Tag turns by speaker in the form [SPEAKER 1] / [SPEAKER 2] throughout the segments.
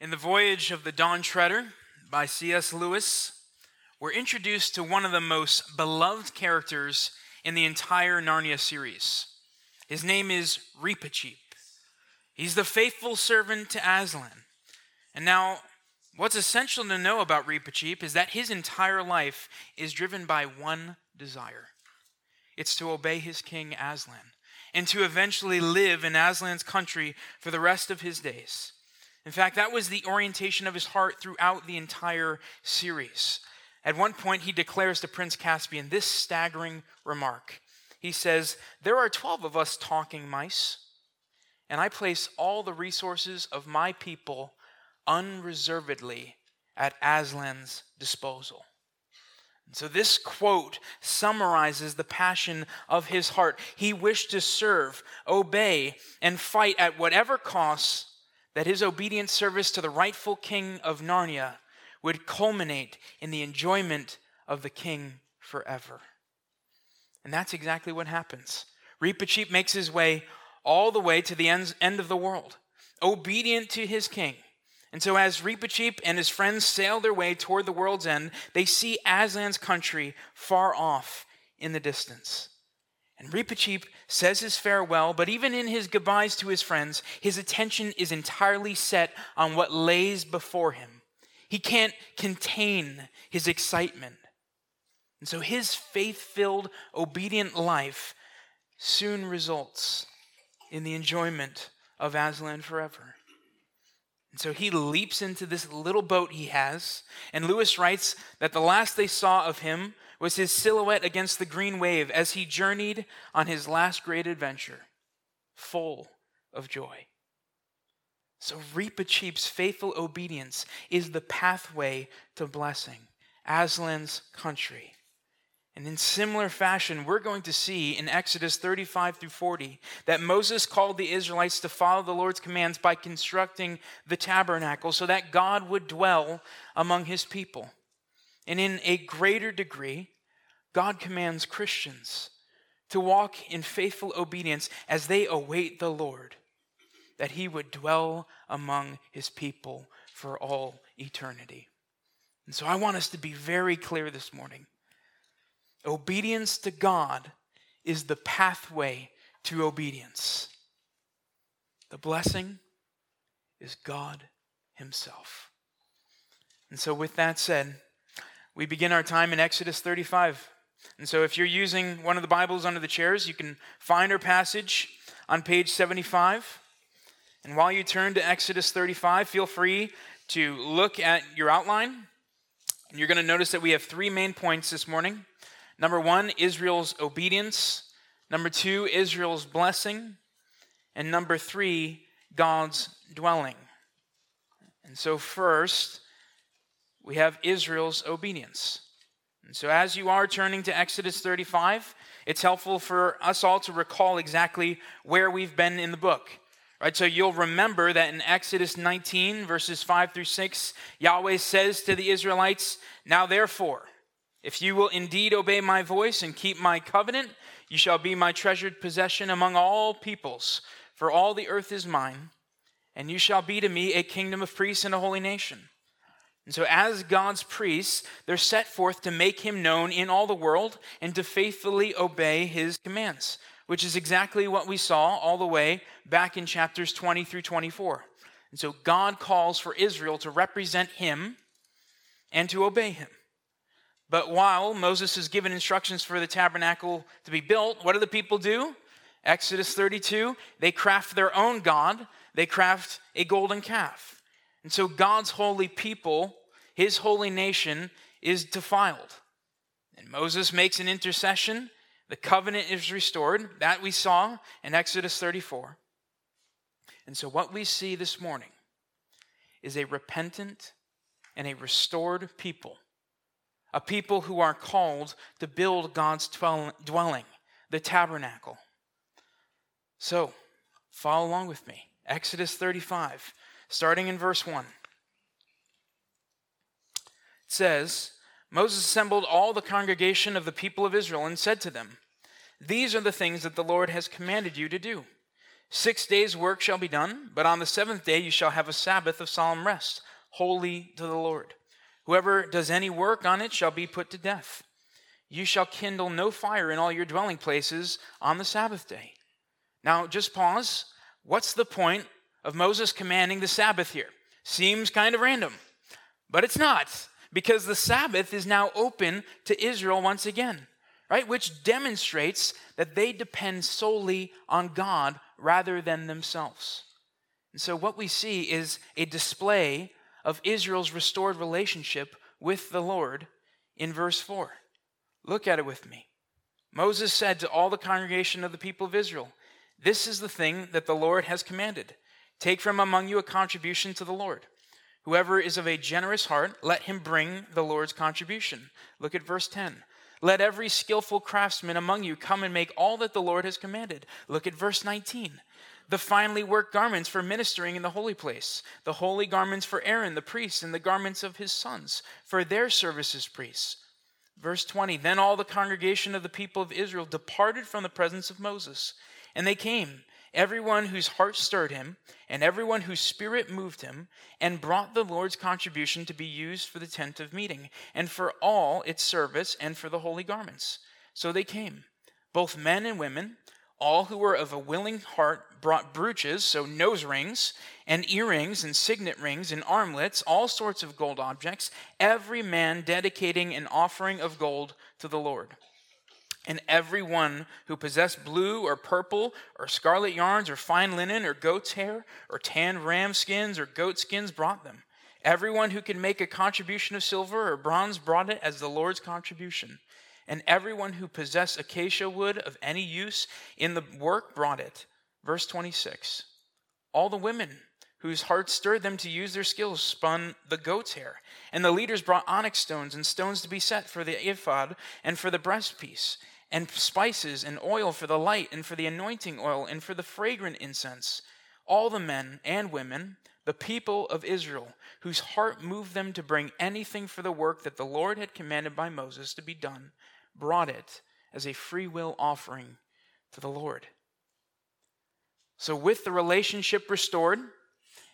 [SPEAKER 1] In The Voyage of the Dawn Treader by C.S. Lewis, we're introduced to one of the most beloved characters in the entire Narnia series. His name is Reepicheep. He's the faithful servant to Aslan. And now, what's essential to know about Reepicheep is that his entire life is driven by one desire it's to obey his king Aslan and to eventually live in Aslan's country for the rest of his days. In fact, that was the orientation of his heart throughout the entire series. At one point, he declares to Prince Caspian this staggering remark. He says, There are 12 of us talking mice, and I place all the resources of my people unreservedly at Aslan's disposal. And so, this quote summarizes the passion of his heart. He wished to serve, obey, and fight at whatever costs that his obedient service to the rightful king of Narnia would culminate in the enjoyment of the king forever. And that's exactly what happens. Reepicheep makes his way all the way to the end of the world, obedient to his king. And so, as Reepicheep and his friends sail their way toward the world's end, they see Aslan's country far off in the distance. And Reepicheep says his farewell, but even in his goodbyes to his friends, his attention is entirely set on what lays before him. He can't contain his excitement. And so his faith filled, obedient life soon results in the enjoyment of Aslan forever. And so he leaps into this little boat he has, and Lewis writes that the last they saw of him was his silhouette against the green wave as he journeyed on his last great adventure, full of joy. So, Reepicheep's faithful obedience is the pathway to blessing, Aslan's country. And in similar fashion, we're going to see in Exodus 35 through 40 that Moses called the Israelites to follow the Lord's commands by constructing the tabernacle so that God would dwell among his people. And in a greater degree, God commands Christians to walk in faithful obedience as they await the Lord, that he would dwell among his people for all eternity. And so I want us to be very clear this morning. Obedience to God is the pathway to obedience. The blessing is God Himself. And so, with that said, we begin our time in Exodus 35. And so, if you're using one of the Bibles under the chairs, you can find our passage on page 75. And while you turn to Exodus 35, feel free to look at your outline. And you're going to notice that we have three main points this morning. Number one, Israel's obedience. Number two, Israel's blessing. And number three, God's dwelling. And so, first, we have Israel's obedience. And so, as you are turning to Exodus 35, it's helpful for us all to recall exactly where we've been in the book. Right? So, you'll remember that in Exodus 19, verses 5 through 6, Yahweh says to the Israelites, Now therefore, if you will indeed obey my voice and keep my covenant, you shall be my treasured possession among all peoples, for all the earth is mine, and you shall be to me a kingdom of priests and a holy nation. And so, as God's priests, they're set forth to make him known in all the world and to faithfully obey his commands, which is exactly what we saw all the way back in chapters 20 through 24. And so, God calls for Israel to represent him and to obey him. But while Moses is given instructions for the tabernacle to be built, what do the people do? Exodus 32, they craft their own God, they craft a golden calf. And so God's holy people, his holy nation, is defiled. And Moses makes an intercession. The covenant is restored. That we saw in Exodus 34. And so what we see this morning is a repentant and a restored people, a people who are called to build God's dwelling, the tabernacle. So, follow along with me. Exodus 35 starting in verse 1. Says, Moses assembled all the congregation of the people of Israel and said to them, These are the things that the Lord has commanded you to do. Six days' work shall be done, but on the seventh day you shall have a Sabbath of solemn rest, holy to the Lord. Whoever does any work on it shall be put to death. You shall kindle no fire in all your dwelling places on the Sabbath day. Now, just pause. What's the point of Moses commanding the Sabbath here? Seems kind of random, but it's not, because the Sabbath is now open to Israel once again, right? Which demonstrates that they depend solely on God rather than themselves. And so, what we see is a display of Israel's restored relationship with the Lord in verse 4. Look at it with me. Moses said to all the congregation of the people of Israel, This is the thing that the Lord has commanded. Take from among you a contribution to the Lord. Whoever is of a generous heart, let him bring the Lord's contribution. Look at verse 10. Let every skillful craftsman among you come and make all that the Lord has commanded. Look at verse 19. The finely worked garments for ministering in the holy place, the holy garments for Aaron the priest, and the garments of his sons for their service as priests. Verse 20 Then all the congregation of the people of Israel departed from the presence of Moses, and they came everyone whose heart stirred him, and everyone whose spirit moved him, and brought the Lord's contribution to be used for the tent of meeting, and for all its service, and for the holy garments. So they came, both men and women. All who were of a willing heart brought brooches, so nose rings, and earrings, and signet rings, and armlets, all sorts of gold objects, every man dedicating an offering of gold to the Lord and everyone who possessed blue or purple or scarlet yarns or fine linen or goat's hair or tanned ram skins or goat skins brought them. Everyone who could make a contribution of silver or bronze brought it as the Lord's contribution. And everyone who possessed acacia wood of any use in the work brought it. Verse 26. All the women whose hearts stirred them to use their skills spun the goat's hair. And the leaders brought onyx stones and stones to be set for the ephod and for the breastpiece and spices and oil for the light and for the anointing oil and for the fragrant incense. All the men and women, the people of Israel, whose heart moved them to bring anything for the work that the Lord had commanded by Moses to be done, brought it as a free will offering to the Lord. So, with the relationship restored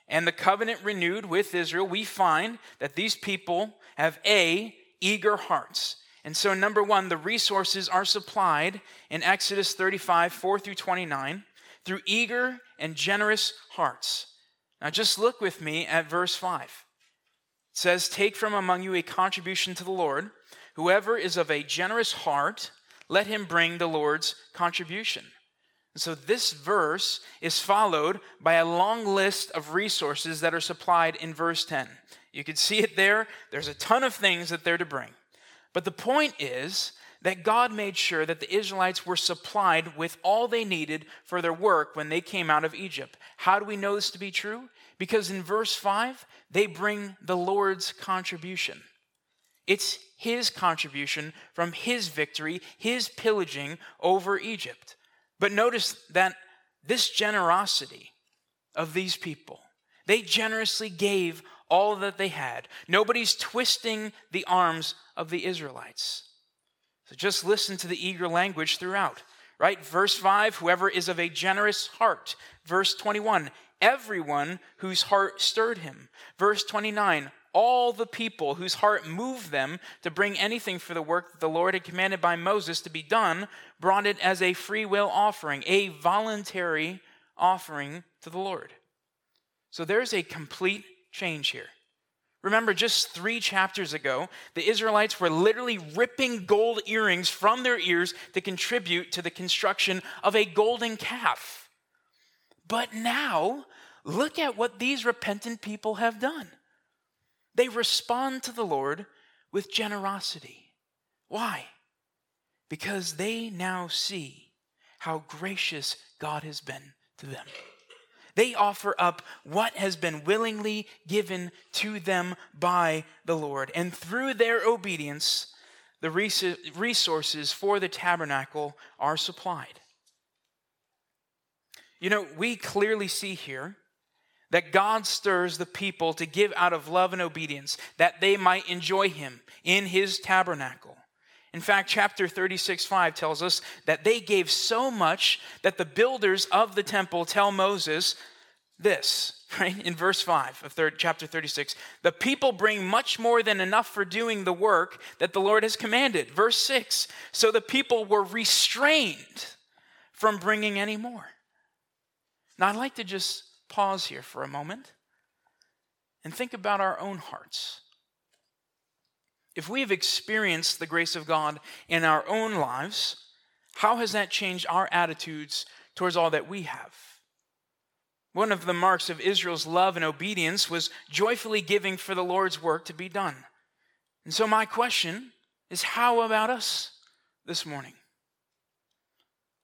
[SPEAKER 1] and the covenant renewed with Israel, we find that these people have A, eager hearts. And so, number one, the resources are supplied in Exodus 35, 4 through 29, through eager and generous hearts. Now, just look with me at verse 5. It says, Take from among you a contribution to the Lord. Whoever is of a generous heart, let him bring the Lord's contribution. And so, this verse is followed by a long list of resources that are supplied in verse 10. You can see it there. There's a ton of things that they're to bring. But the point is that God made sure that the Israelites were supplied with all they needed for their work when they came out of Egypt. How do we know this to be true? Because in verse 5, they bring the Lord's contribution. It's his contribution from his victory, his pillaging over Egypt. But notice that this generosity of these people, they generously gave all that they had. Nobody's twisting the arms of the Israelites. So just listen to the eager language throughout, right? Verse 5 whoever is of a generous heart. Verse 21 everyone whose heart stirred him. Verse 29 all the people whose heart moved them to bring anything for the work that the Lord had commanded by Moses to be done brought it as a free will offering, a voluntary offering to the Lord. So there's a complete change here. Remember, just three chapters ago, the Israelites were literally ripping gold earrings from their ears to contribute to the construction of a golden calf. But now, look at what these repentant people have done. They respond to the Lord with generosity. Why? Because they now see how gracious God has been to them. They offer up what has been willingly given to them by the Lord. And through their obedience, the resources for the tabernacle are supplied. You know, we clearly see here that God stirs the people to give out of love and obedience that they might enjoy Him in His tabernacle. In fact, chapter 36 5 tells us that they gave so much that the builders of the temple tell Moses this, right? In verse 5 of third, chapter 36 the people bring much more than enough for doing the work that the Lord has commanded. Verse 6 so the people were restrained from bringing any more. Now, I'd like to just pause here for a moment and think about our own hearts. If we have experienced the grace of God in our own lives, how has that changed our attitudes towards all that we have? One of the marks of Israel's love and obedience was joyfully giving for the Lord's work to be done. And so, my question is how about us this morning?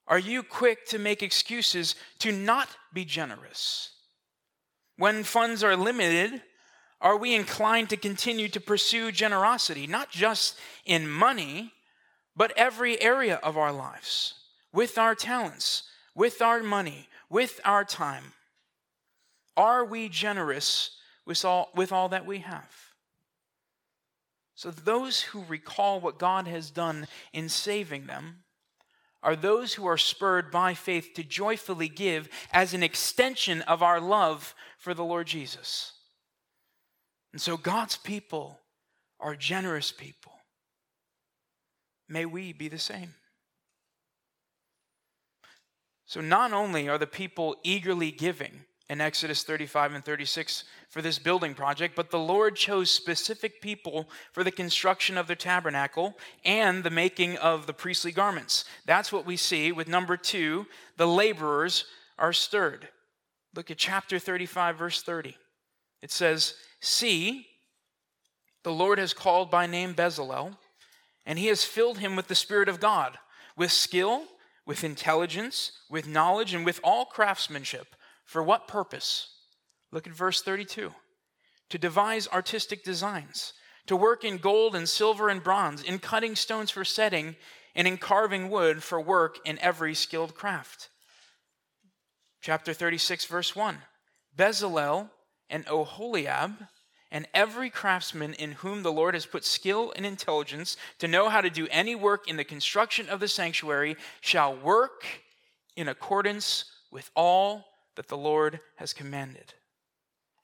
[SPEAKER 1] Are you quick to make excuses to not be generous? When funds are limited, are we inclined to continue to pursue generosity, not just in money, but every area of our lives, with our talents, with our money, with our time? Are we generous with all, with all that we have? So, those who recall what God has done in saving them are those who are spurred by faith to joyfully give as an extension of our love for the Lord Jesus. And so God's people are generous people. May we be the same. So, not only are the people eagerly giving in Exodus 35 and 36 for this building project, but the Lord chose specific people for the construction of the tabernacle and the making of the priestly garments. That's what we see with number two the laborers are stirred. Look at chapter 35, verse 30. It says, See, the Lord has called by name Bezalel, and he has filled him with the Spirit of God, with skill, with intelligence, with knowledge, and with all craftsmanship. For what purpose? Look at verse 32 to devise artistic designs, to work in gold and silver and bronze, in cutting stones for setting, and in carving wood for work in every skilled craft. Chapter 36, verse 1 Bezalel and Oholiab, and every craftsman in whom the Lord has put skill and intelligence to know how to do any work in the construction of the sanctuary shall work in accordance with all that the Lord has commanded.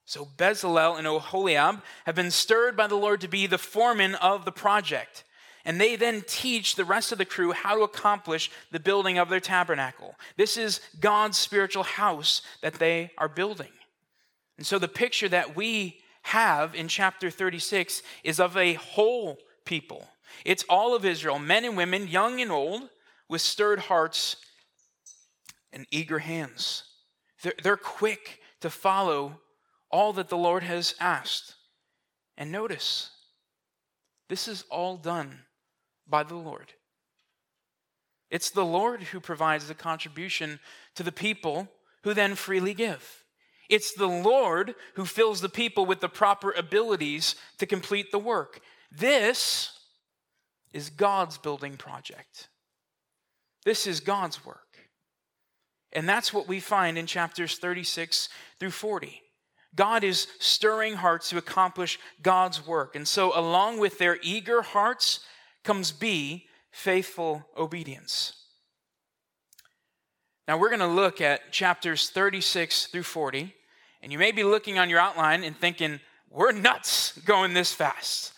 [SPEAKER 1] So Bezalel and Oholiab have been stirred by the Lord to be the foremen of the project. And they then teach the rest of the crew how to accomplish the building of their tabernacle. This is God's spiritual house that they are building. And so the picture that we have in chapter 36 is of a whole people. It's all of Israel, men and women, young and old, with stirred hearts and eager hands. They're, they're quick to follow all that the Lord has asked. And notice, this is all done by the Lord. It's the Lord who provides the contribution to the people who then freely give. It's the Lord who fills the people with the proper abilities to complete the work. This is God's building project. This is God's work. And that's what we find in chapters 36 through 40. God is stirring hearts to accomplish God's work. And so, along with their eager hearts, comes B, faithful obedience. Now, we're going to look at chapters 36 through 40. And you may be looking on your outline and thinking, we're nuts going this fast.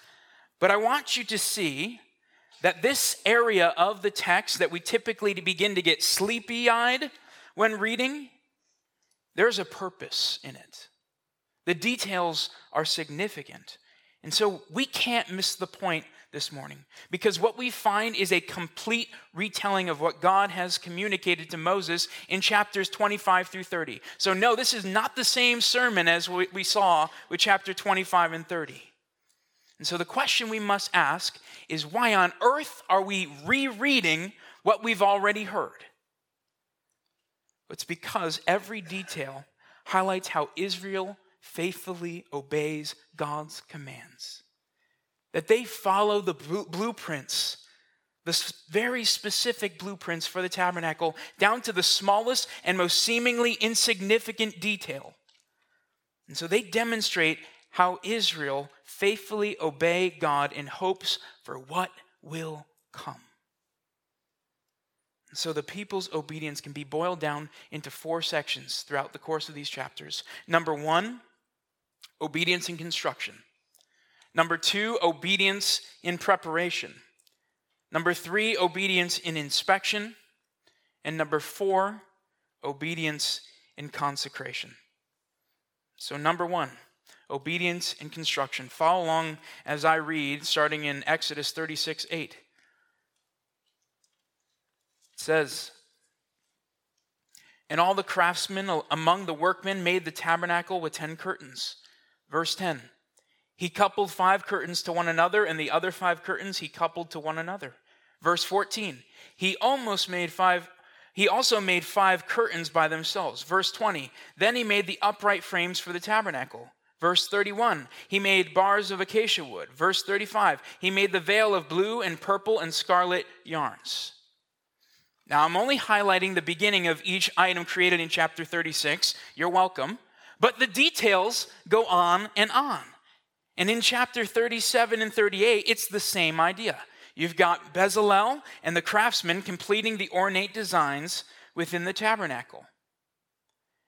[SPEAKER 1] But I want you to see that this area of the text that we typically begin to get sleepy eyed when reading, there's a purpose in it. The details are significant. And so we can't miss the point this morning because what we find is a complete retelling of what God has communicated to Moses in chapters 25 through 30. So, no, this is not the same sermon as we saw with chapter 25 and 30. And so, the question we must ask is why on earth are we rereading what we've already heard? It's because every detail highlights how Israel faithfully obeys God's commands that they follow the blueprints, the very specific blueprints for the tabernacle, down to the smallest and most seemingly insignificant detail. And so they demonstrate how Israel faithfully obey God in hopes for what will come. So the people's obedience can be boiled down into four sections throughout the course of these chapters. Number one, obedience in construction. Number two, obedience in preparation. Number three, obedience in inspection. And number four, obedience in consecration. So, number one, obedience in construction. Follow along as I read, starting in Exodus 36 8. It says, And all the craftsmen among the workmen made the tabernacle with ten curtains. Verse 10 He coupled five curtains to one another, and the other five curtains he coupled to one another. Verse 14 He almost made five he also made five curtains by themselves. Verse 20. Then he made the upright frames for the tabernacle. Verse 31, he made bars of acacia wood. Verse 35, he made the veil of blue and purple and scarlet yarns. Now, I'm only highlighting the beginning of each item created in chapter 36. You're welcome. But the details go on and on. And in chapter 37 and 38, it's the same idea. You've got Bezalel and the craftsmen completing the ornate designs within the tabernacle.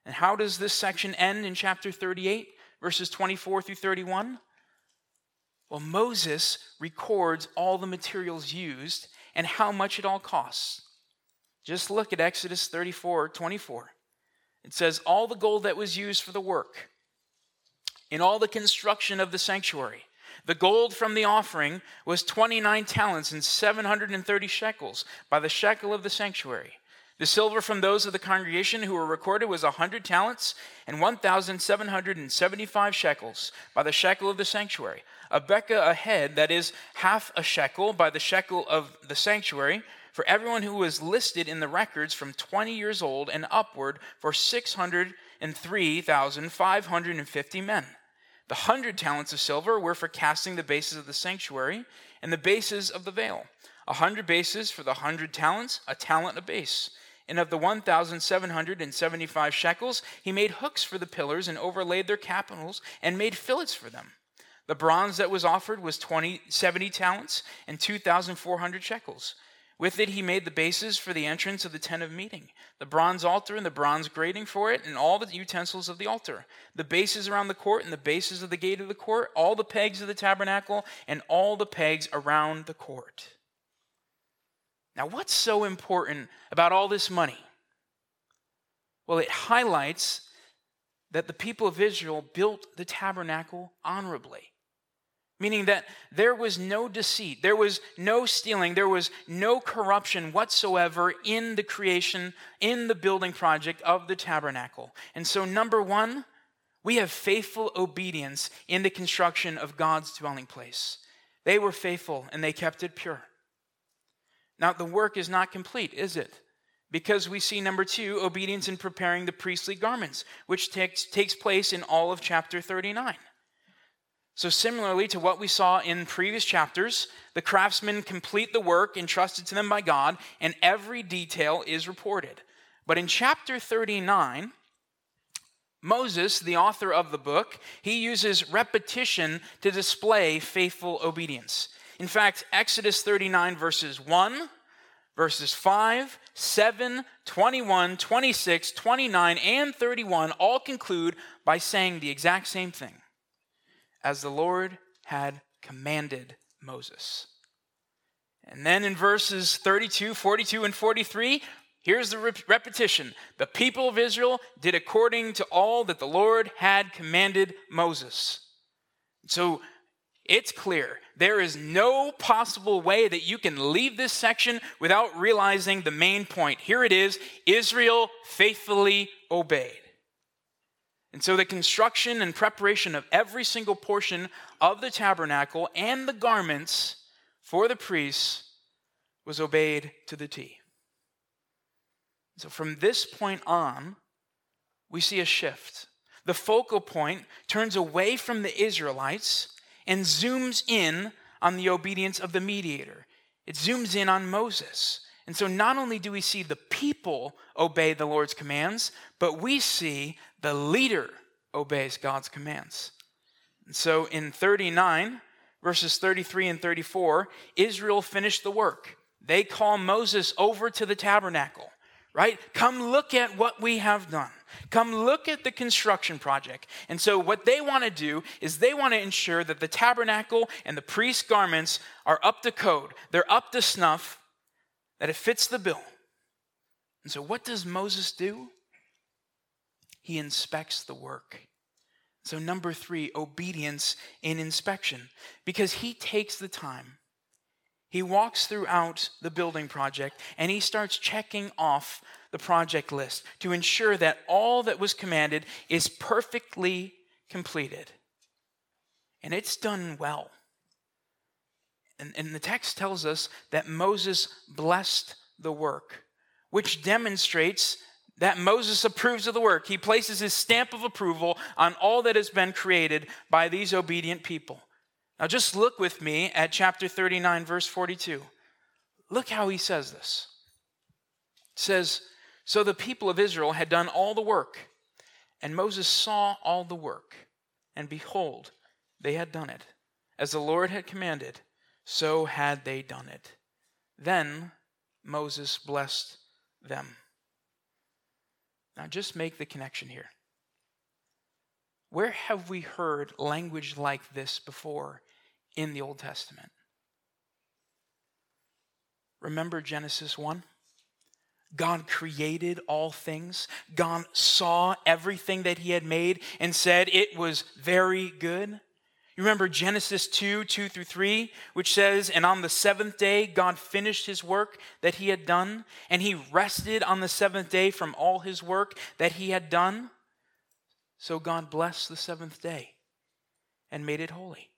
[SPEAKER 1] And how does this section end in chapter 38, verses 24 through 31? Well, Moses records all the materials used and how much it all costs. Just look at Exodus 34 24. It says, All the gold that was used for the work, in all the construction of the sanctuary, the gold from the offering was 29 talents and 730 shekels by the shekel of the sanctuary. The silver from those of the congregation who were recorded was 100 talents and 1,775 shekels by the shekel of the sanctuary. A beka a head, that is, half a shekel by the shekel of the sanctuary, for everyone who was listed in the records from 20 years old and upward for 603,550 men. The hundred talents of silver were for casting the bases of the sanctuary and the bases of the veil. A hundred bases for the hundred talents, a talent a base. And of the 1,775 shekels, he made hooks for the pillars and overlaid their capitals and made fillets for them. The bronze that was offered was 20, 70 talents and 2,400 shekels. With it, he made the bases for the entrance of the tent of meeting, the bronze altar and the bronze grating for it, and all the utensils of the altar, the bases around the court and the bases of the gate of the court, all the pegs of the tabernacle, and all the pegs around the court. Now, what's so important about all this money? Well, it highlights that the people of Israel built the tabernacle honorably meaning that there was no deceit, there was no stealing, there was no corruption whatsoever in the creation, in the building project of the tabernacle. And so, number one, we have faithful obedience in the construction of God's dwelling place. They were faithful and they kept it pure. Now, the work is not complete, is it? Because we see, number two, obedience in preparing the priestly garments, which takes, takes place in all of chapter 39. So, similarly to what we saw in previous chapters, the craftsmen complete the work entrusted to them by God, and every detail is reported. But in chapter 39, Moses, the author of the book, he uses repetition to display faithful obedience. In fact, Exodus 39, verses 1, verses 5, 7, 21, 26, 29, and 31 all conclude by saying the exact same thing as the Lord had commanded Moses. And then in verses 32, 42, and 43, here's the repetition. The people of Israel did according to all that the Lord had commanded Moses. So it's clear. There is no possible way that you can leave this section without realizing the main point. Here it is Israel faithfully obeyed. And so the construction and preparation of every single portion of the tabernacle and the garments for the priests was obeyed to the T. So from this point on, we see a shift. The focal point turns away from the Israelites and zooms in on the obedience of the mediator. It zooms in on Moses. And so not only do we see the people obey the Lord's commands, but we see the leader obeys God's commands. And so in 39, verses 33 and 34, Israel finished the work. they call Moses over to the tabernacle, right? Come look at what we have done. Come look at the construction project. And so, what they want to do is they want to ensure that the tabernacle and the priest's garments are up to code, they're up to snuff, that it fits the bill. And so, what does Moses do? He inspects the work. So, number three, obedience in inspection, because he takes the time. He walks throughout the building project and he starts checking off the project list to ensure that all that was commanded is perfectly completed. And it's done well. And, and the text tells us that Moses blessed the work, which demonstrates that Moses approves of the work. He places his stamp of approval on all that has been created by these obedient people. Now, just look with me at chapter 39, verse 42. Look how he says this. It says, So the people of Israel had done all the work, and Moses saw all the work, and behold, they had done it. As the Lord had commanded, so had they done it. Then Moses blessed them. Now, just make the connection here. Where have we heard language like this before in the Old Testament? Remember Genesis 1? God created all things. God saw everything that He had made and said it was very good. You remember Genesis 2 2 through 3, which says, And on the seventh day, God finished his work that he had done, and he rested on the seventh day from all his work that he had done. So God blessed the seventh day and made it holy.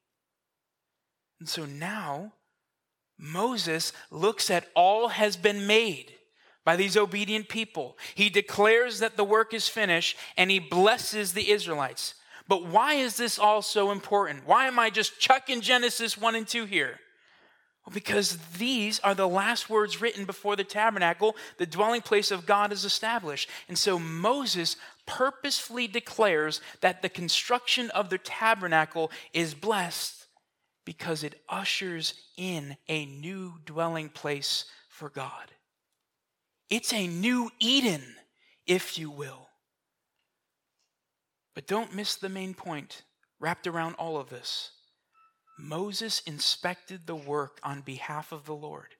[SPEAKER 1] And so now, Moses looks at all has been made by these obedient people. He declares that the work is finished and he blesses the Israelites. But why is this all so important? Why am I just chucking Genesis 1 and 2 here? Well, because these are the last words written before the tabernacle, the dwelling place of God is established. And so Moses purposefully declares that the construction of the tabernacle is blessed because it ushers in a new dwelling place for God. It's a new Eden, if you will. But don't miss the main point wrapped around all of this. Moses inspected the work on behalf of the Lord.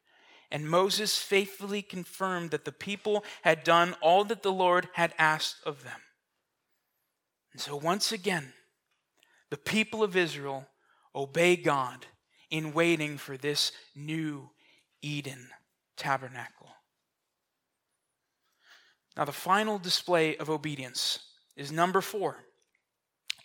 [SPEAKER 1] And Moses faithfully confirmed that the people had done all that the Lord had asked of them. And so, once again, the people of Israel obey God in waiting for this new Eden tabernacle. Now, the final display of obedience is number four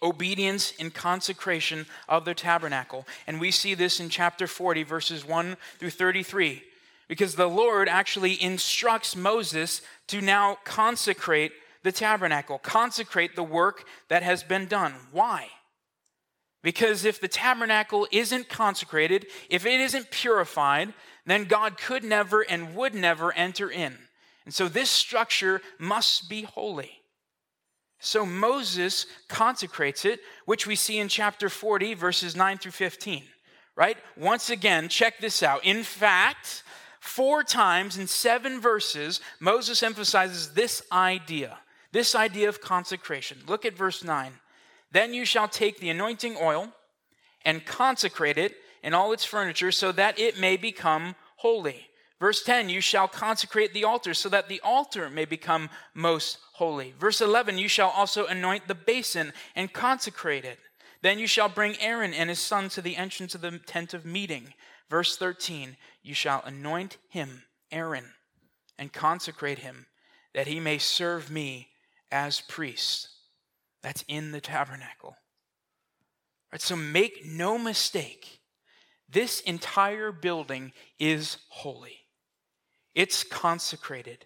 [SPEAKER 1] obedience and consecration of the tabernacle. And we see this in chapter 40, verses 1 through 33, because the Lord actually instructs Moses to now consecrate the tabernacle, consecrate the work that has been done. Why? Because if the tabernacle isn't consecrated, if it isn't purified, then God could never and would never enter in. And so this structure must be holy. So Moses consecrates it, which we see in chapter 40, verses 9 through 15, right? Once again, check this out. In fact, four times in seven verses, Moses emphasizes this idea, this idea of consecration. Look at verse 9. Then you shall take the anointing oil and consecrate it and all its furniture so that it may become holy. Verse 10, you shall consecrate the altar so that the altar may become most holy. Verse 11, you shall also anoint the basin and consecrate it. Then you shall bring Aaron and his son to the entrance of the tent of meeting. Verse 13, you shall anoint him, Aaron, and consecrate him, that he may serve me as priest. That's in the tabernacle. Right, so make no mistake, this entire building is holy. It's consecrated,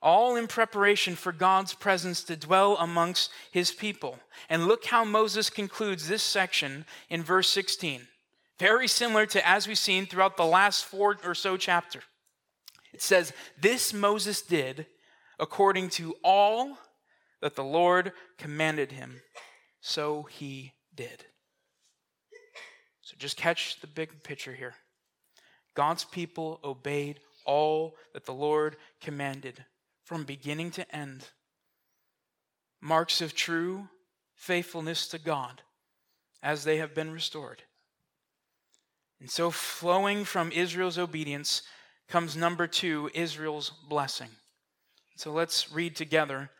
[SPEAKER 1] all in preparation for God's presence to dwell amongst his people. And look how Moses concludes this section in verse 16. Very similar to as we've seen throughout the last four or so chapter. It says, This Moses did according to all that the Lord commanded him. So he did. So just catch the big picture here. God's people obeyed all that the Lord commanded from beginning to end. Marks of true faithfulness to God as they have been restored. And so, flowing from Israel's obedience comes number two Israel's blessing. So, let's read together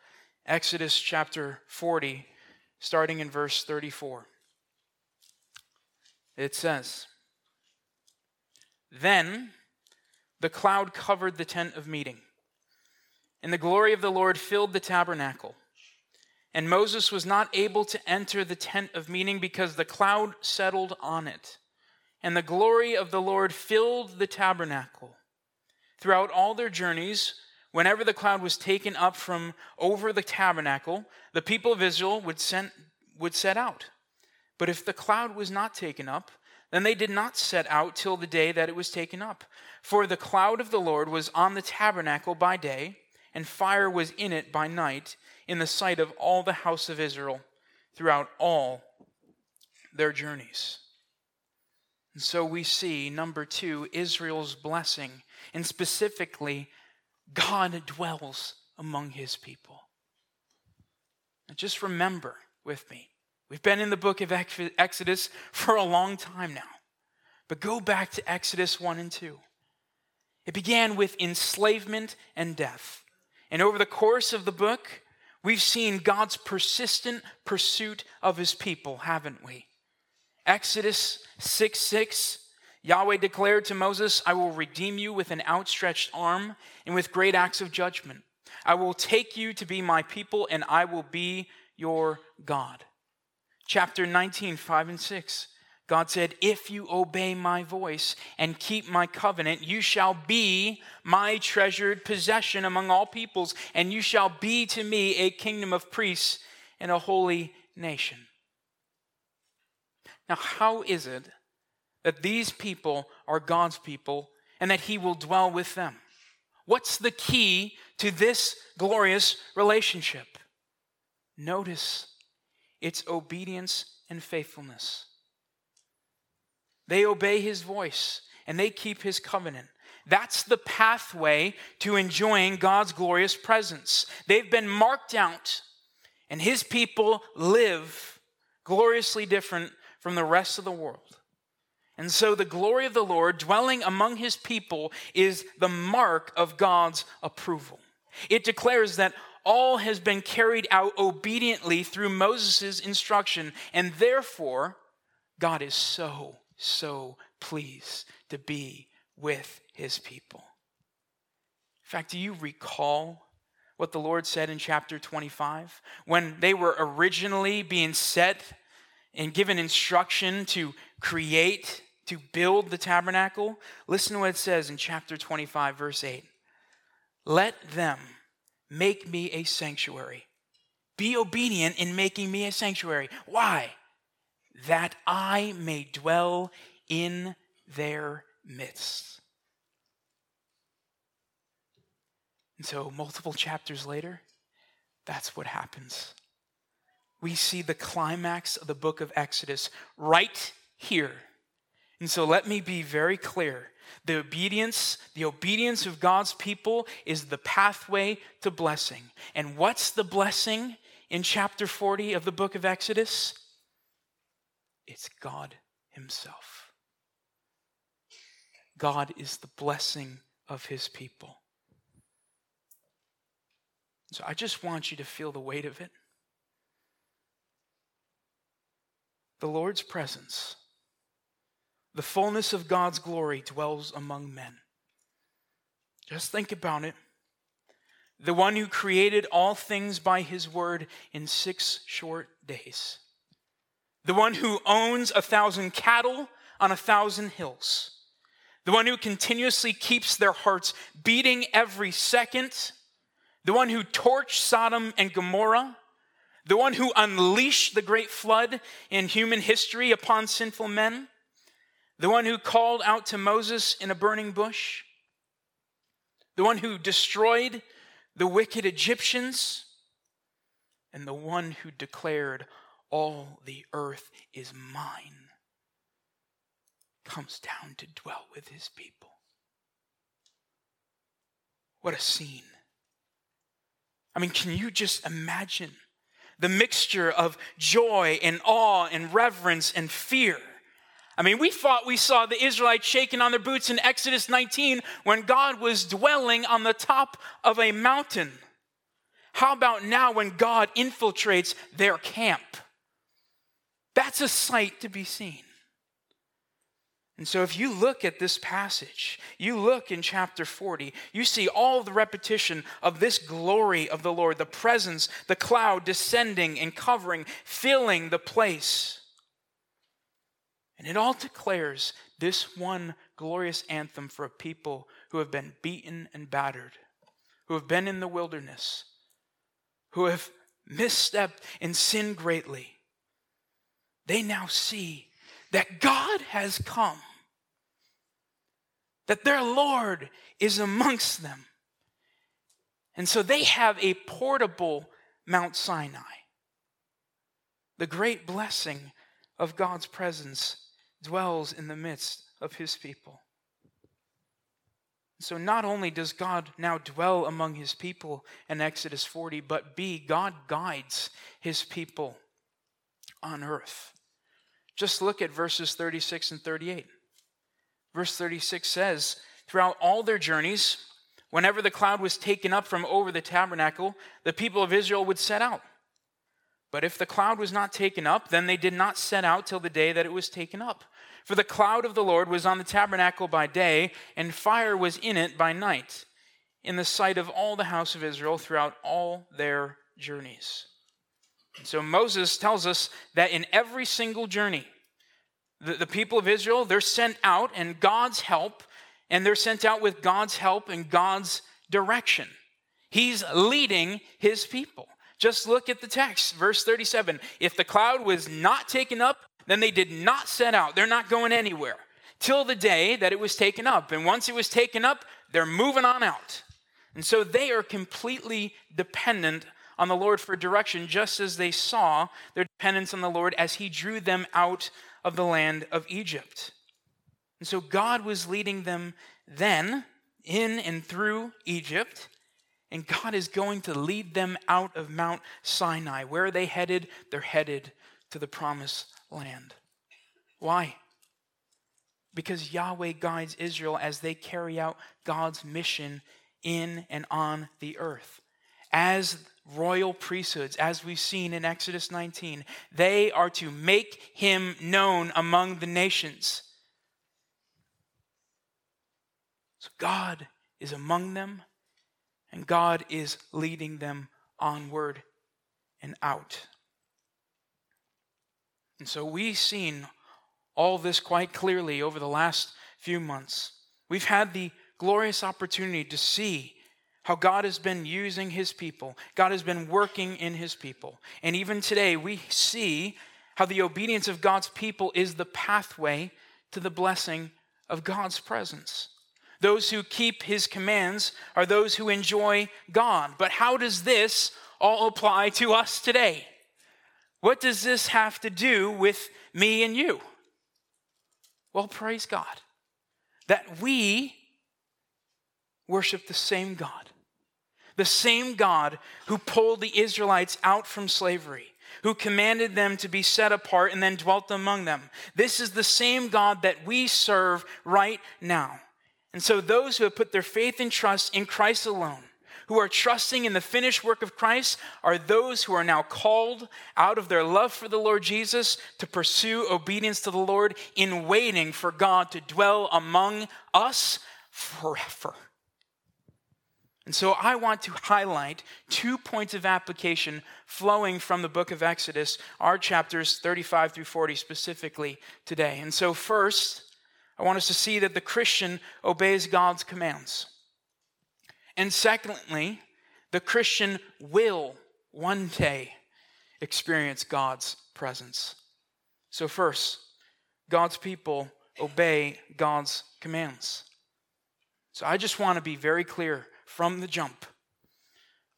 [SPEAKER 1] Exodus chapter 40, starting in verse 34. It says, Then the cloud covered the tent of meeting, and the glory of the Lord filled the tabernacle. And Moses was not able to enter the tent of meeting because the cloud settled on it. And the glory of the Lord filled the tabernacle. Throughout all their journeys, whenever the cloud was taken up from over the tabernacle, the people of Israel would, send, would set out. But if the cloud was not taken up, then they did not set out till the day that it was taken up. For the cloud of the Lord was on the tabernacle by day, and fire was in it by night in the sight of all the house of Israel throughout all their journeys. And so we see, number two, Israel's blessing, and specifically, God dwells among his people. Now just remember with me, we've been in the book of Exodus for a long time now, but go back to Exodus 1 and 2. It began with enslavement and death. And over the course of the book, We've seen God's persistent pursuit of his people, haven't we? Exodus 6 6, Yahweh declared to Moses, I will redeem you with an outstretched arm and with great acts of judgment. I will take you to be my people, and I will be your God. Chapter 19, 5 and 6. God said, If you obey my voice and keep my covenant, you shall be my treasured possession among all peoples, and you shall be to me a kingdom of priests and a holy nation. Now, how is it that these people are God's people and that he will dwell with them? What's the key to this glorious relationship? Notice it's obedience and faithfulness. They obey his voice and they keep his covenant. That's the pathway to enjoying God's glorious presence. They've been marked out, and his people live gloriously different from the rest of the world. And so the glory of the Lord dwelling among his people is the mark of God's approval. It declares that all has been carried out obediently through Moses' instruction, and therefore God is so so pleased to be with his people. In fact, do you recall what the Lord said in chapter 25? When they were originally being set and given instruction to create, to build the tabernacle? Listen to what it says in chapter 25, verse 8. Let them make me a sanctuary. Be obedient in making me a sanctuary. Why? that I may dwell in their midst. And so, multiple chapters later, that's what happens. We see the climax of the book of Exodus right here. And so, let me be very clear. The obedience, the obedience of God's people is the pathway to blessing. And what's the blessing in chapter 40 of the book of Exodus? It's God Himself. God is the blessing of His people. So I just want you to feel the weight of it. The Lord's presence, the fullness of God's glory dwells among men. Just think about it. The one who created all things by his word in six short days. The one who owns a thousand cattle on a thousand hills, the one who continuously keeps their hearts beating every second, the one who torched Sodom and Gomorrah, the one who unleashed the great flood in human history upon sinful men, the one who called out to Moses in a burning bush, the one who destroyed the wicked Egyptians, and the one who declared all the earth is mine, comes down to dwell with his people. What a scene. I mean, can you just imagine the mixture of joy and awe and reverence and fear? I mean, we thought we saw the Israelites shaking on their boots in Exodus 19 when God was dwelling on the top of a mountain. How about now when God infiltrates their camp? That's a sight to be seen. And so, if you look at this passage, you look in chapter 40, you see all the repetition of this glory of the Lord, the presence, the cloud descending and covering, filling the place. And it all declares this one glorious anthem for a people who have been beaten and battered, who have been in the wilderness, who have misstepped and sinned greatly. They now see that God has come, that their Lord is amongst them. And so they have a portable Mount Sinai. The great blessing of God's presence dwells in the midst of his people. So, not only does God now dwell among his people in Exodus 40, but B, God guides his people on earth. Just look at verses 36 and 38. Verse 36 says, Throughout all their journeys, whenever the cloud was taken up from over the tabernacle, the people of Israel would set out. But if the cloud was not taken up, then they did not set out till the day that it was taken up. For the cloud of the Lord was on the tabernacle by day, and fire was in it by night, in the sight of all the house of Israel throughout all their journeys. And so Moses tells us that in every single journey, the, the people of Israel, they're sent out and God's help, and they're sent out with God's help and God's direction. He's leading his people. Just look at the text, verse 37. If the cloud was not taken up, then they did not set out. They're not going anywhere till the day that it was taken up. And once it was taken up, they're moving on out. And so they are completely dependent on the Lord for direction, just as they saw their dependence on the Lord as He drew them out of the land of Egypt. And so God was leading them then in and through Egypt. And God is going to lead them out of Mount Sinai. Where are they headed? They're headed to the promised land. Why? Because Yahweh guides Israel as they carry out God's mission in and on the earth. As royal priesthoods, as we've seen in Exodus 19, they are to make him known among the nations. So God is among them, and God is leading them onward and out. And so we've seen all this quite clearly over the last few months. We've had the glorious opportunity to see how God has been using his people. God has been working in his people. And even today, we see how the obedience of God's people is the pathway to the blessing of God's presence. Those who keep his commands are those who enjoy God. But how does this all apply to us today? What does this have to do with me and you? Well, praise God that we worship the same God, the same God who pulled the Israelites out from slavery, who commanded them to be set apart and then dwelt among them. This is the same God that we serve right now. And so, those who have put their faith and trust in Christ alone, who are trusting in the finished work of Christ are those who are now called out of their love for the Lord Jesus to pursue obedience to the Lord in waiting for God to dwell among us forever. And so I want to highlight two points of application flowing from the book of Exodus, our chapters 35 through 40 specifically today. And so, first, I want us to see that the Christian obeys God's commands. And secondly, the Christian will one day experience God's presence. So, first, God's people obey God's commands. So, I just want to be very clear from the jump.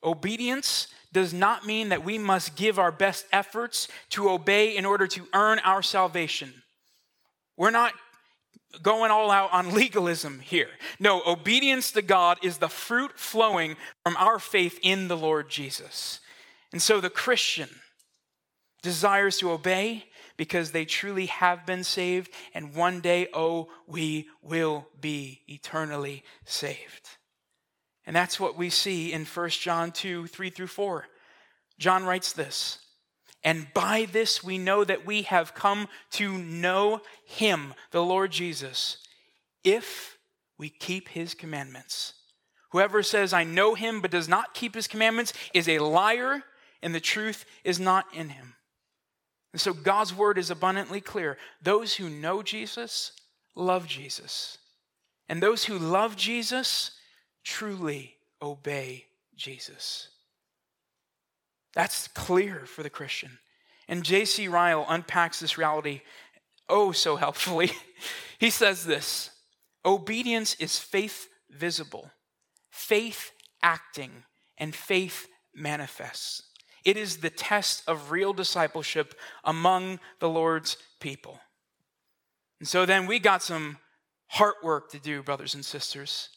[SPEAKER 1] Obedience does not mean that we must give our best efforts to obey in order to earn our salvation. We're not going all out on legalism here. No, obedience to God is the fruit flowing from our faith in the Lord Jesus. And so the Christian desires to obey because they truly have been saved, and one day, oh, we will be eternally saved. And that's what we see in 1 John 2 3 through 4. John writes this And by this we know that we have come to know him, the Lord Jesus, if we keep his commandments. Whoever says, I know him, but does not keep his commandments, is a liar, and the truth is not in him. And so God's word is abundantly clear. Those who know Jesus love Jesus. And those who love Jesus truly obey Jesus. That's clear for the Christian. And J.C. Ryle unpacks this reality oh so helpfully. he says this Obedience is faith visible, faith acting, and faith manifests. It is the test of real discipleship among the Lord's people. And so then we got some heart work to do, brothers and sisters.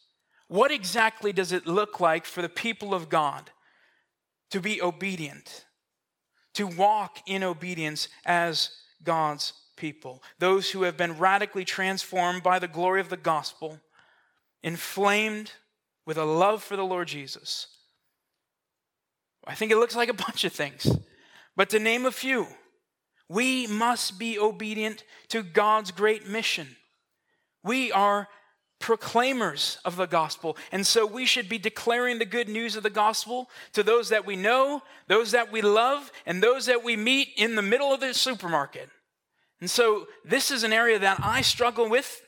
[SPEAKER 1] What exactly does it look like for the people of God to be obedient, to walk in obedience as God's people? Those who have been radically transformed by the glory of the gospel, inflamed with a love for the Lord Jesus. I think it looks like a bunch of things, but to name a few, we must be obedient to God's great mission. We are proclaimers of the gospel. And so we should be declaring the good news of the gospel to those that we know, those that we love, and those that we meet in the middle of the supermarket. And so this is an area that I struggle with.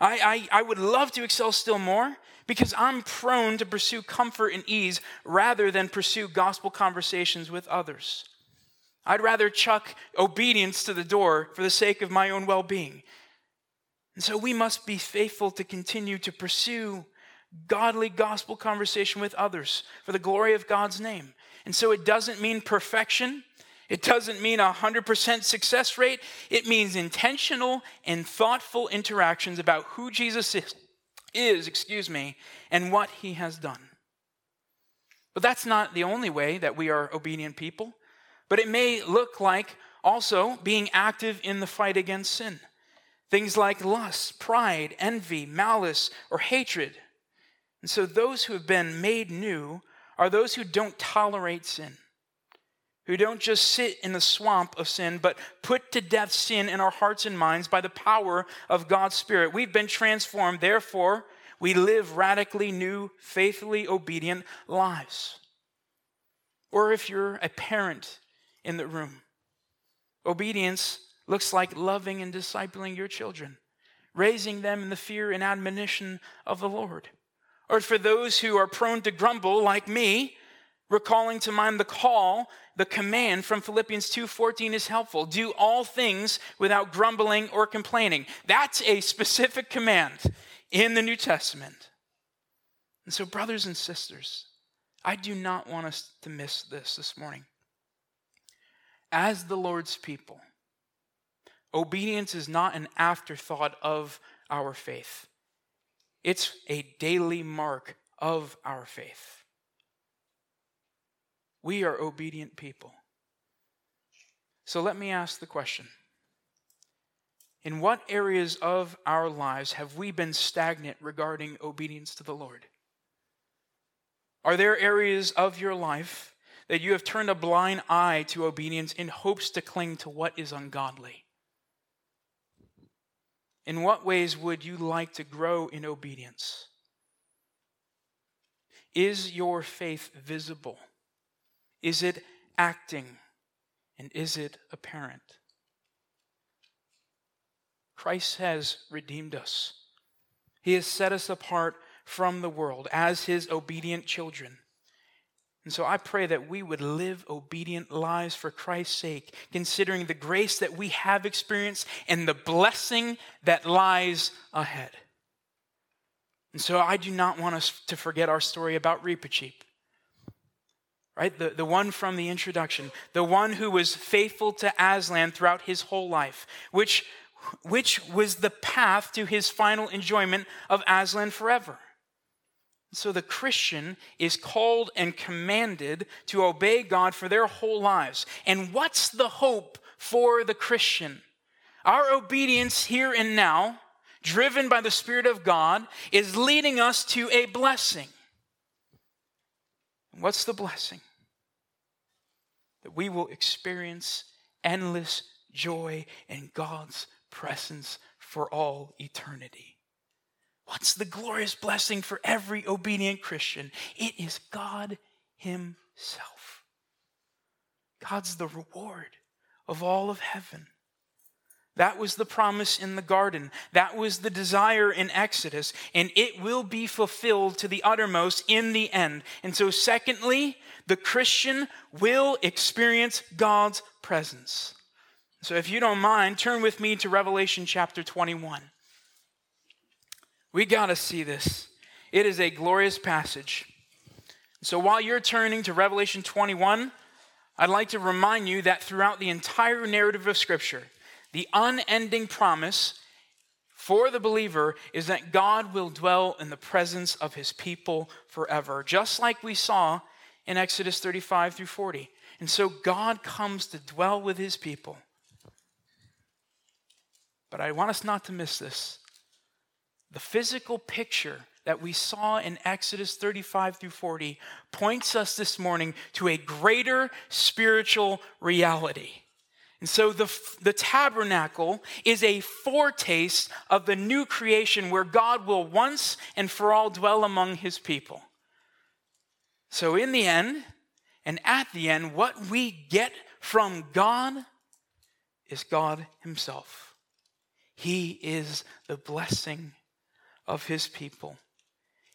[SPEAKER 1] I, I, I would love to excel still more because I'm prone to pursue comfort and ease rather than pursue gospel conversations with others. I'd rather chuck obedience to the door for the sake of my own well being. And so we must be faithful to continue to pursue godly gospel conversation with others for the glory of God's name. And so it doesn't mean perfection. It doesn't mean a 100% success rate. It means intentional and thoughtful interactions about who Jesus is, is, excuse me, and what he has done. But that's not the only way that we are obedient people. But it may look like also being active in the fight against sin. Things like lust, pride, envy, malice, or hatred. And so those who have been made new are those who don't tolerate sin, who don't just sit in the swamp of sin, but put to death sin in our hearts and minds by the power of God's Spirit. We've been transformed, therefore, we live radically new, faithfully obedient lives. Or if you're a parent in the room, obedience looks like loving and discipling your children, raising them in the fear and admonition of the Lord. Or for those who are prone to grumble like me, recalling to mind the call, the command from Philippians 2:14 is helpful. Do all things without grumbling or complaining. That's a specific command in the New Testament. And so brothers and sisters, I do not want us to miss this this morning. As the Lord's people, Obedience is not an afterthought of our faith, it's a daily mark of our faith. We are obedient people. So let me ask the question In what areas of our lives have we been stagnant regarding obedience to the Lord? Are there areas of your life that you have turned a blind eye to obedience in hopes to cling to what is ungodly? In what ways would you like to grow in obedience? Is your faith visible? Is it acting? And is it apparent? Christ has redeemed us. He has set us apart from the world as his obedient children. And so I pray that we would live obedient lives for Christ's sake, considering the grace that we have experienced and the blessing that lies ahead. And so I do not want us to forget our story about Reepicheep. Right? The, the one from the introduction, the one who was faithful to Aslan throughout his whole life, which which was the path to his final enjoyment of Aslan forever. So the Christian is called and commanded to obey God for their whole lives. And what's the hope for the Christian? Our obedience here and now, driven by the Spirit of God, is leading us to a blessing. And what's the blessing? That we will experience endless joy in God's presence for all eternity. What's the glorious blessing for every obedient Christian? It is God Himself. God's the reward of all of heaven. That was the promise in the garden. That was the desire in Exodus, and it will be fulfilled to the uttermost in the end. And so, secondly, the Christian will experience God's presence. So, if you don't mind, turn with me to Revelation chapter 21. We got to see this. It is a glorious passage. So, while you're turning to Revelation 21, I'd like to remind you that throughout the entire narrative of Scripture, the unending promise for the believer is that God will dwell in the presence of his people forever, just like we saw in Exodus 35 through 40. And so God comes to dwell with his people. But I want us not to miss this. The physical picture that we saw in Exodus 35 through 40 points us this morning to a greater spiritual reality. And so the, the tabernacle is a foretaste of the new creation where God will once and for all dwell among his people. So, in the end, and at the end, what we get from God is God Himself. He is the blessing of his people.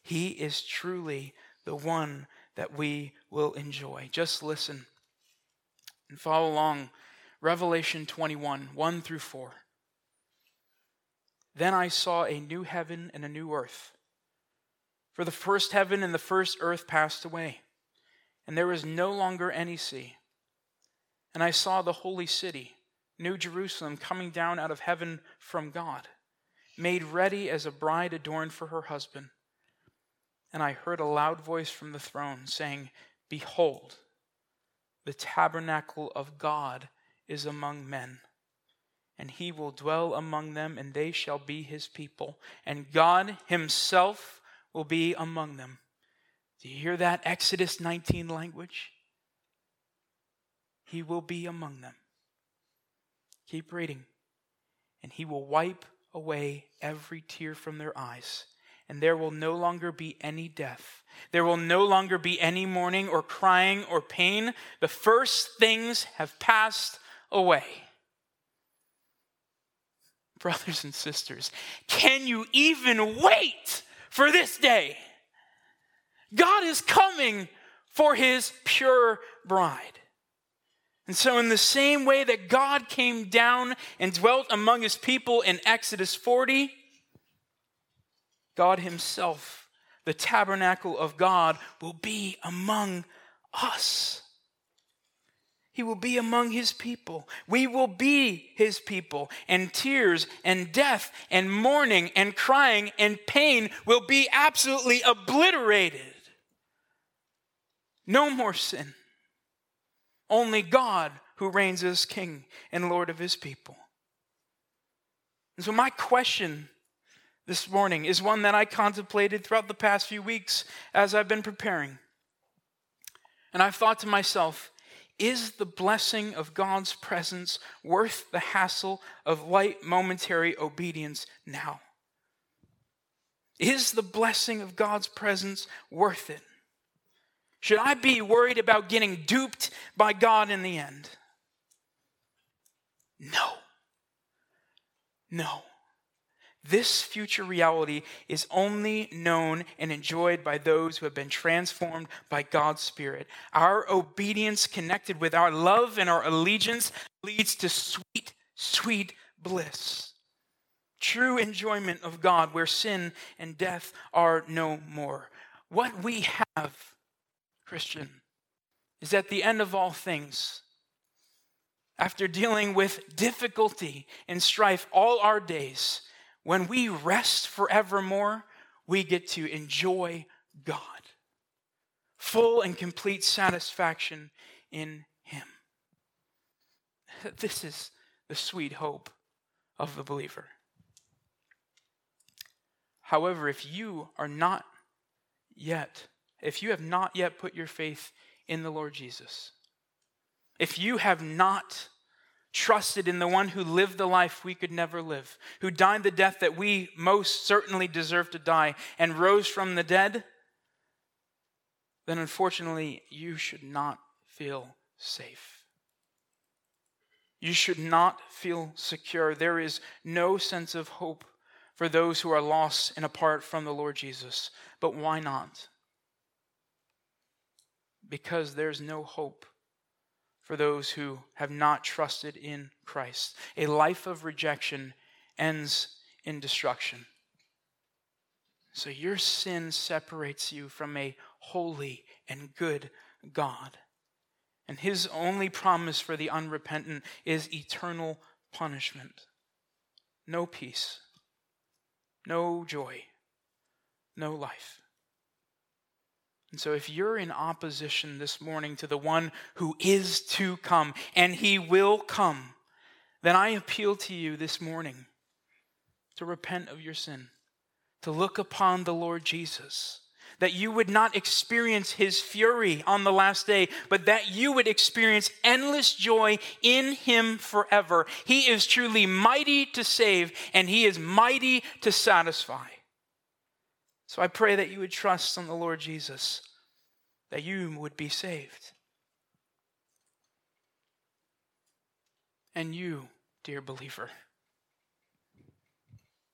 [SPEAKER 1] He is truly the one that we will enjoy. Just listen and follow along. Revelation 21 1 through 4. Then I saw a new heaven and a new earth. For the first heaven and the first earth passed away, and there was no longer any sea. And I saw the holy city New Jerusalem coming down out of heaven from God, made ready as a bride adorned for her husband. And I heard a loud voice from the throne saying, Behold, the tabernacle of God is among men, and he will dwell among them, and they shall be his people, and God himself will be among them. Do you hear that Exodus 19 language? He will be among them. Keep reading. And he will wipe away every tear from their eyes. And there will no longer be any death. There will no longer be any mourning or crying or pain. The first things have passed away. Brothers and sisters, can you even wait for this day? God is coming for his pure bride. And so, in the same way that God came down and dwelt among his people in Exodus 40, God himself, the tabernacle of God, will be among us. He will be among his people. We will be his people. And tears and death and mourning and crying and pain will be absolutely obliterated. No more sin. Only God who reigns as King and Lord of his people. And so, my question this morning is one that I contemplated throughout the past few weeks as I've been preparing. And I've thought to myself, is the blessing of God's presence worth the hassle of light momentary obedience now? Is the blessing of God's presence worth it? Should I be worried about getting duped by God in the end? No. No. This future reality is only known and enjoyed by those who have been transformed by God's Spirit. Our obedience connected with our love and our allegiance leads to sweet, sweet bliss. True enjoyment of God where sin and death are no more. What we have Christian, is at the end of all things, after dealing with difficulty and strife all our days, when we rest forevermore, we get to enjoy God. Full and complete satisfaction in Him. This is the sweet hope of the believer. However, if you are not yet, if you have not yet put your faith in the Lord Jesus, if you have not trusted in the one who lived the life we could never live, who died the death that we most certainly deserve to die, and rose from the dead, then unfortunately you should not feel safe. You should not feel secure. There is no sense of hope for those who are lost and apart from the Lord Jesus. But why not? Because there's no hope for those who have not trusted in Christ. A life of rejection ends in destruction. So your sin separates you from a holy and good God. And his only promise for the unrepentant is eternal punishment. No peace, no joy, no life. And so, if you're in opposition this morning to the one who is to come, and he will come, then I appeal to you this morning to repent of your sin, to look upon the Lord Jesus, that you would not experience his fury on the last day, but that you would experience endless joy in him forever. He is truly mighty to save, and he is mighty to satisfy. So I pray that you would trust on the Lord Jesus, that you would be saved. And you, dear believer,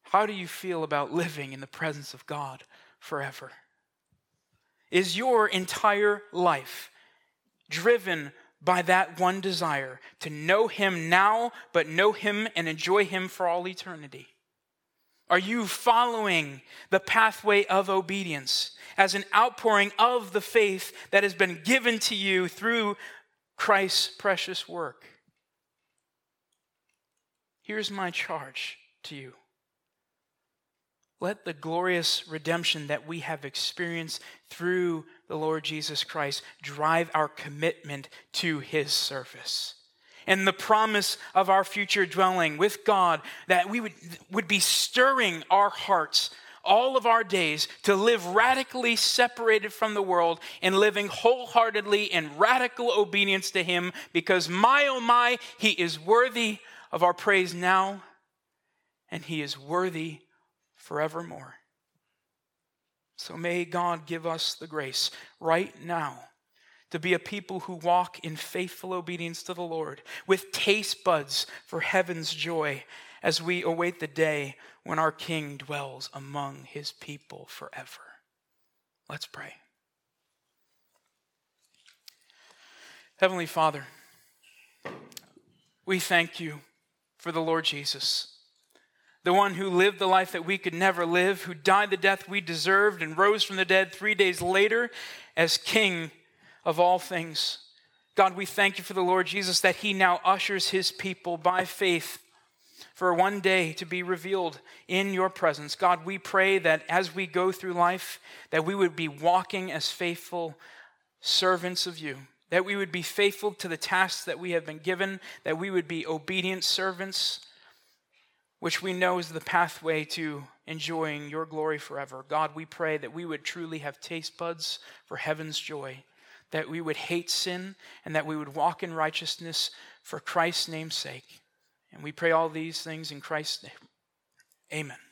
[SPEAKER 1] how do you feel about living in the presence of God forever? Is your entire life driven by that one desire to know Him now, but know Him and enjoy Him for all eternity? Are you following the pathway of obedience as an outpouring of the faith that has been given to you through Christ's precious work? Here's my charge to you. Let the glorious redemption that we have experienced through the Lord Jesus Christ drive our commitment to his service and the promise of our future dwelling with God, that we would, would be stirring our hearts all of our days to live radically separated from the world and living wholeheartedly in radical obedience to Him because, my oh my, He is worthy of our praise now and He is worthy forevermore. So may God give us the grace right now to be a people who walk in faithful obedience to the Lord, with taste buds for heaven's joy as we await the day when our King dwells among his people forever. Let's pray. Heavenly Father, we thank you for the Lord Jesus, the one who lived the life that we could never live, who died the death we deserved and rose from the dead three days later as King of all things. God, we thank you for the Lord Jesus that he now ushers his people by faith for one day to be revealed in your presence. God, we pray that as we go through life that we would be walking as faithful servants of you. That we would be faithful to the tasks that we have been given, that we would be obedient servants, which we know is the pathway to enjoying your glory forever. God, we pray that we would truly have taste buds for heaven's joy that we would hate sin, and that we would walk in righteousness for Christ's name's sake. And we pray all these things in Christ's name. Amen.